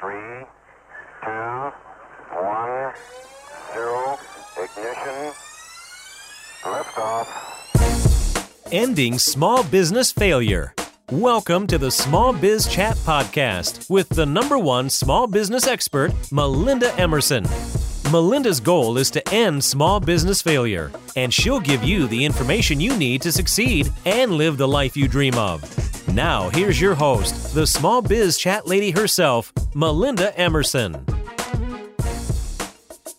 Three, two, one, zero, ignition, liftoff. Ending Small Business Failure. Welcome to the Small Biz Chat Podcast with the number one small business expert, Melinda Emerson. Melinda's goal is to end small business failure, and she'll give you the information you need to succeed and live the life you dream of. Now, here's your host, the Small Biz Chat Lady herself, Melinda Emerson.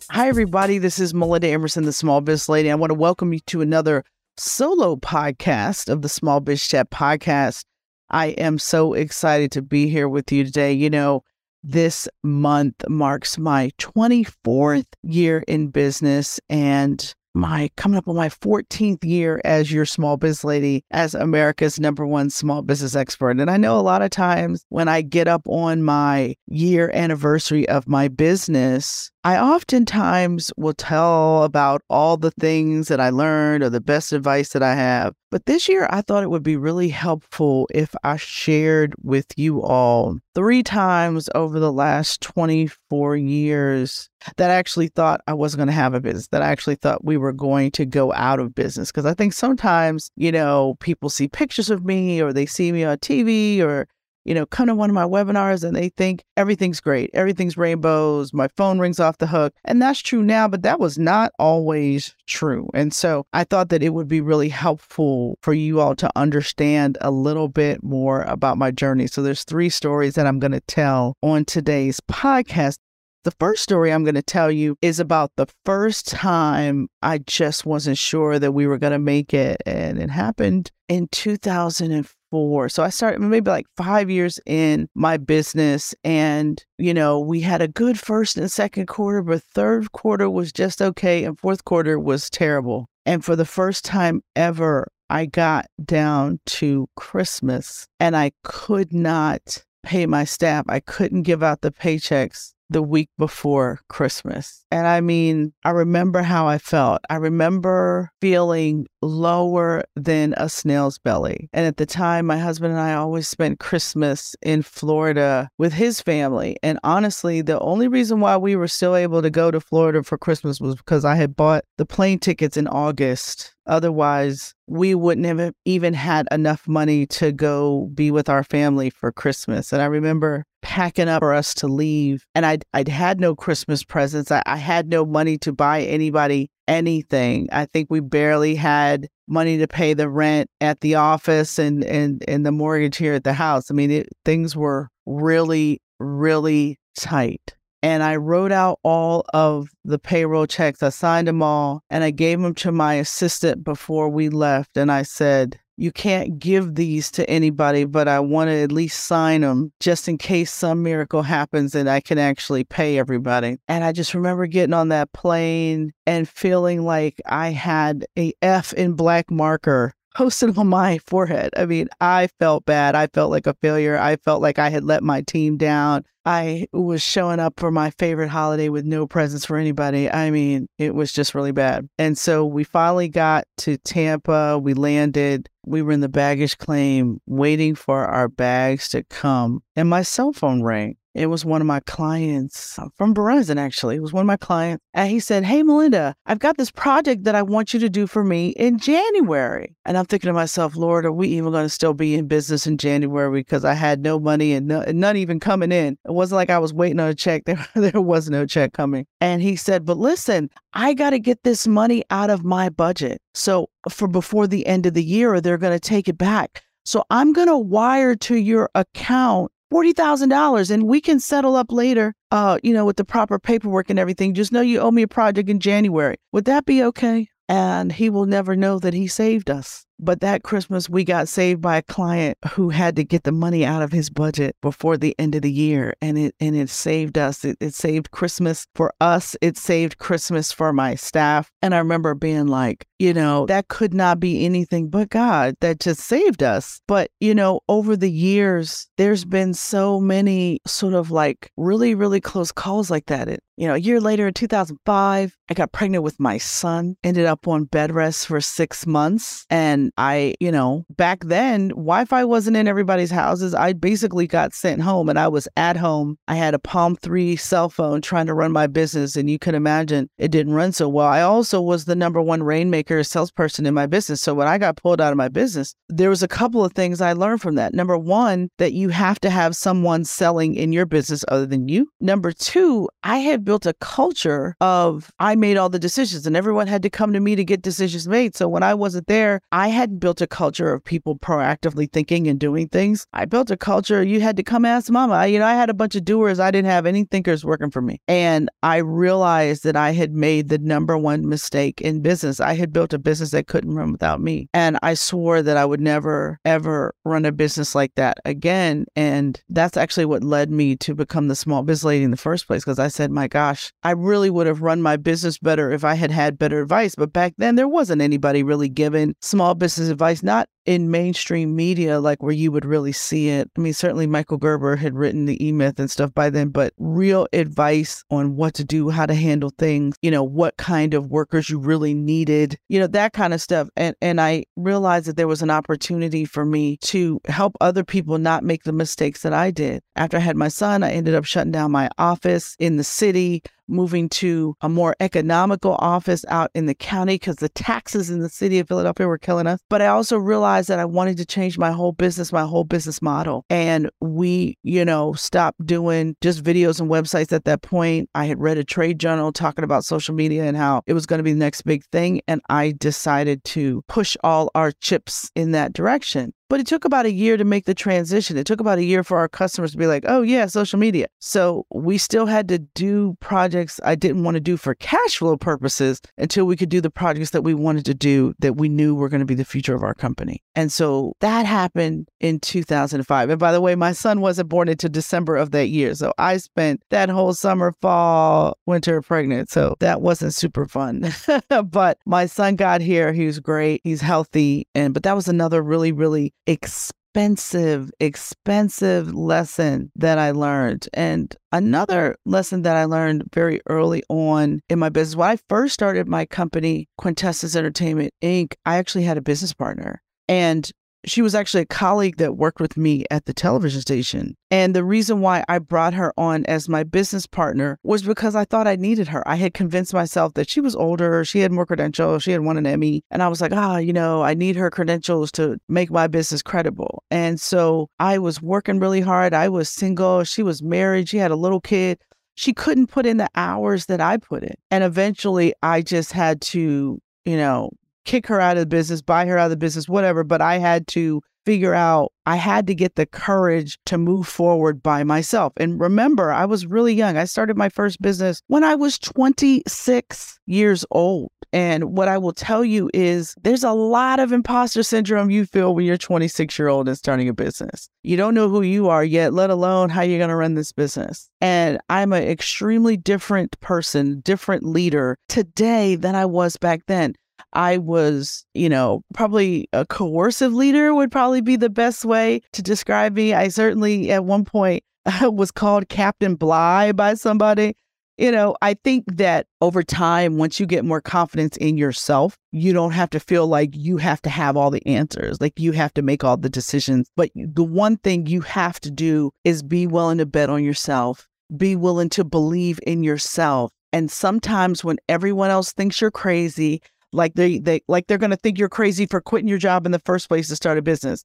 Hi, everybody. This is Melinda Emerson, the Small Biz Lady. I want to welcome you to another solo podcast of the Small Biz Chat podcast. I am so excited to be here with you today. You know, this month marks my 24th year in business, and my coming up on my 14th year as your small business lady, as America's number one small business expert. And I know a lot of times when I get up on my year anniversary of my business, I oftentimes will tell about all the things that I learned or the best advice that I have. But this year, I thought it would be really helpful if I shared with you all three times over the last 24 years that I actually thought I wasn't going to have a business, that I actually thought we were going to go out of business. Because I think sometimes, you know, people see pictures of me or they see me on TV or you know, come to one of my webinars and they think everything's great, everything's rainbows, my phone rings off the hook. And that's true now, but that was not always true. And so I thought that it would be really helpful for you all to understand a little bit more about my journey. So there's three stories that I'm going to tell on today's podcast. The first story I'm going to tell you is about the first time I just wasn't sure that we were going to make it. And it happened in 2004 four. So I started maybe like five years in my business. And, you know, we had a good first and second quarter, but third quarter was just okay. And fourth quarter was terrible. And for the first time ever, I got down to Christmas and I could not pay my staff. I couldn't give out the paychecks the week before Christmas. And I mean, I remember how I felt. I remember feeling lower than a snail's belly. And at the time, my husband and I always spent Christmas in Florida with his family. And honestly, the only reason why we were still able to go to Florida for Christmas was because I had bought the plane tickets in August Otherwise, we wouldn't have even had enough money to go be with our family for Christmas. And I remember packing up for us to leave, and I'd, I'd had no Christmas presents. I, I had no money to buy anybody anything. I think we barely had money to pay the rent at the office and, and, and the mortgage here at the house. I mean, it, things were really, really tight and I wrote out all of the payroll checks. I signed them all and I gave them to my assistant before we left. And I said, You can't give these to anybody, but I want to at least sign them just in case some miracle happens and I can actually pay everybody. And I just remember getting on that plane and feeling like I had a F in black marker posted on my forehead. I mean, I felt bad. I felt like a failure. I felt like I had let my team down. I was showing up for my favorite holiday with no presents for anybody. I mean, it was just really bad. And so we finally got to Tampa. We landed. We were in the baggage claim waiting for our bags to come. And my cell phone rang. It was one of my clients uh, from Verizon, actually. It was one of my clients. And he said, Hey, Melinda, I've got this project that I want you to do for me in January. And I'm thinking to myself, Lord, are we even going to still be in business in January? Because I had no money and, no, and none even coming in. It wasn't like I was waiting on a check. There, there was no check coming. And he said, But listen, I got to get this money out of my budget. So for before the end of the year, they're going to take it back. So I'm going to wire to your account $40,000 and we can settle up later, uh, you know, with the proper paperwork and everything. Just know you owe me a project in January. Would that be okay? And he will never know that he saved us. But that Christmas, we got saved by a client who had to get the money out of his budget before the end of the year. And it and it saved us. It, it saved Christmas for us. It saved Christmas for my staff. And I remember being like, you know, that could not be anything but God that just saved us. But, you know, over the years, there's been so many sort of like really, really close calls like that. It, you know, a year later in 2005, I got pregnant with my son, ended up on bed rest for six months. And I, you know, back then, Wi Fi wasn't in everybody's houses. I basically got sent home and I was at home. I had a Palm 3 cell phone trying to run my business. And you can imagine it didn't run so well. I also was the number one rainmaker salesperson in my business. So when I got pulled out of my business, there was a couple of things I learned from that. Number one, that you have to have someone selling in your business other than you. Number two, I had built a culture of I made all the decisions and everyone had to come to me to get decisions made. So when I wasn't there, I hadn't built a culture of people proactively thinking and doing things. I built a culture you had to come ask mama. I, you know, I had a bunch of doers. I didn't have any thinkers working for me. And I realized that I had made the number one mistake in business. I had built a business that couldn't run without me. And I swore that I would never, ever run a business like that again. And that's actually what led me to become the small business lady in the first place. Cause I said, my gosh, I really would have run my business better if I had had better advice. But back then, there wasn't anybody really giving small business advice, not in mainstream media, like where you would really see it. I mean, certainly Michael Gerber had written the E Myth and stuff by then, but real advice on what to do, how to handle things, you know, what kind of workers you really needed, you know, that kind of stuff. And and I realized that there was an opportunity for me to help other people not make the mistakes that I did. After I had my son, I ended up shutting down my office in the city moving to a more economical office out in the county because the taxes in the city of Philadelphia were killing us. But I also realized that I wanted to change my whole business, my whole business model. And we, you know, stopped doing just videos and websites at that point. I had read a trade journal talking about social media and how it was going to be the next big thing. And I decided to push all our chips in that direction. But it took about a year to make the transition. It took about a year for our customers to be like, oh, yeah, social media. So we still had to do projects I didn't want to do for cash flow purposes until we could do the projects that we wanted to do that we knew were going to be the future of our company. And so that happened in 2005. And by the way, my son wasn't born until December of that year. So I spent that whole summer, fall, winter pregnant. So that wasn't super fun. but my son got here. He was great. He's healthy. And, but that was another really, really expensive, expensive lesson that I learned. And another lesson that I learned very early on in my business, when I first started my company, Quintessence Entertainment Inc., I actually had a business partner. And she was actually a colleague that worked with me at the television station. And the reason why I brought her on as my business partner was because I thought I needed her. I had convinced myself that she was older, she had more credentials, she had won an Emmy. And I was like, ah, you know, I need her credentials to make my business credible. And so I was working really hard. I was single, she was married, she had a little kid. She couldn't put in the hours that I put in. And eventually I just had to, you know, kick her out of the business, buy her out of the business, whatever. But I had to figure out, I had to get the courage to move forward by myself. And remember, I was really young. I started my first business when I was 26 years old. And what I will tell you is there's a lot of imposter syndrome you feel when you're 26 year old and starting a business. You don't know who you are yet, let alone how you're going to run this business. And I'm an extremely different person, different leader today than I was back then. I was, you know, probably a coercive leader would probably be the best way to describe me. I certainly at one point was called Captain Bligh by somebody. You know, I think that over time, once you get more confidence in yourself, you don't have to feel like you have to have all the answers, like you have to make all the decisions. But the one thing you have to do is be willing to bet on yourself, be willing to believe in yourself. And sometimes when everyone else thinks you're crazy, like they they like they're going to think you're crazy for quitting your job in the first place to start a business.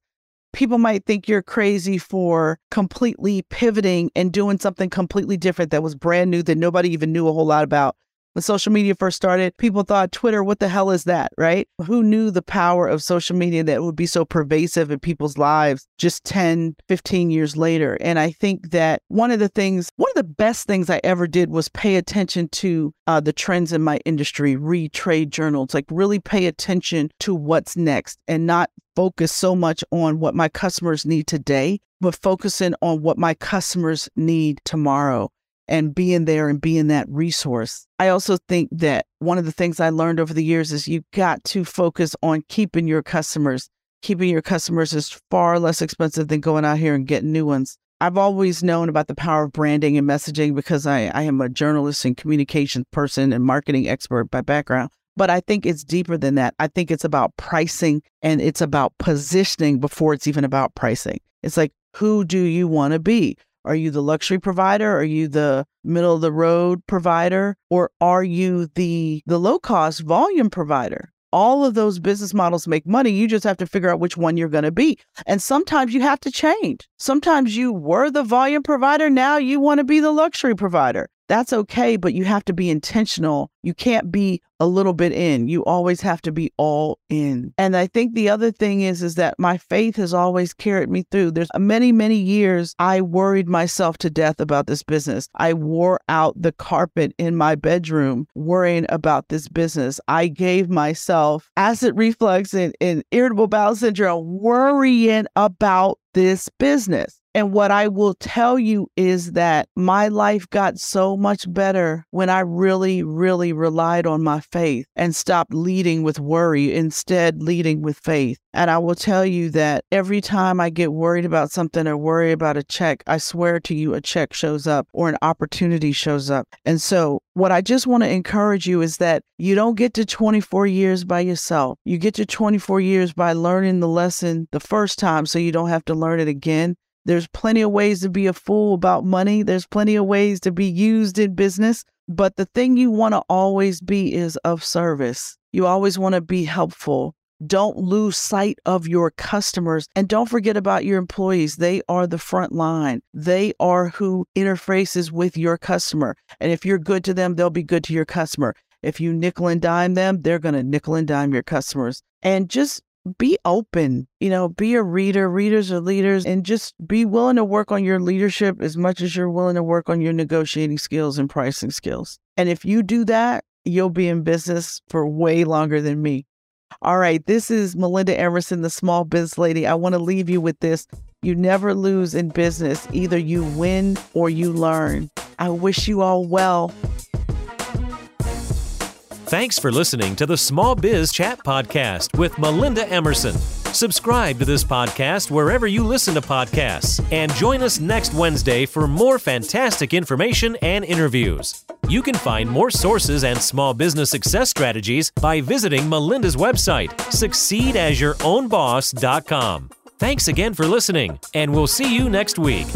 People might think you're crazy for completely pivoting and doing something completely different that was brand new that nobody even knew a whole lot about when social media first started, people thought Twitter, what the hell is that, right? Who knew the power of social media that would be so pervasive in people's lives just 10, 15 years later? And I think that one of the things, one of the best things I ever did was pay attention to uh, the trends in my industry, read trade journals, like really pay attention to what's next and not focus so much on what my customers need today, but focusing on what my customers need tomorrow and being there and being that resource. I also think that one of the things I learned over the years is you've got to focus on keeping your customers. Keeping your customers is far less expensive than going out here and getting new ones. I've always known about the power of branding and messaging because I, I am a journalist and communications person and marketing expert by background. But I think it's deeper than that. I think it's about pricing and it's about positioning before it's even about pricing. It's like, who do you want to be? Are you the luxury provider? Are you the middle of the road provider? Or are you the the low cost volume provider? All of those business models make money. You just have to figure out which one you're going to be. And sometimes you have to change. Sometimes you were the volume provider. Now you want to be the luxury provider that's okay, but you have to be intentional. You can't be a little bit in. You always have to be all in. And I think the other thing is is that my faith has always carried me through. There's many many years I worried myself to death about this business. I wore out the carpet in my bedroom worrying about this business. I gave myself acid reflux and, and irritable bowel syndrome worrying about this business. And what I will tell you is that my life got so much better when I really, really relied on my faith and stop leading with worry, instead, leading with faith. And I will tell you that every time I get worried about something or worry about a check, I swear to you, a check shows up or an opportunity shows up. And so, what I just want to encourage you is that you don't get to 24 years by yourself. You get to 24 years by learning the lesson the first time so you don't have to learn it again. There's plenty of ways to be a fool about money. There's plenty of ways to be used in business. But the thing you want to always be is of service. You always want to be helpful. Don't lose sight of your customers and don't forget about your employees. They are the front line. They are who interfaces with your customer. And if you're good to them, they'll be good to your customer. If you nickel and dime them, they're going to nickel and dime your customers. And just be open, you know, be a reader. Readers are leaders, and just be willing to work on your leadership as much as you're willing to work on your negotiating skills and pricing skills. And if you do that, you'll be in business for way longer than me. All right, this is Melinda Emerson, the small biz lady. I want to leave you with this. You never lose in business, either you win or you learn. I wish you all well. Thanks for listening to the Small Biz Chat Podcast with Melinda Emerson. Subscribe to this podcast wherever you listen to podcasts and join us next Wednesday for more fantastic information and interviews. You can find more sources and small business success strategies by visiting Melinda's website, succeedasYourOwnBoss.com. Thanks again for listening, and we'll see you next week.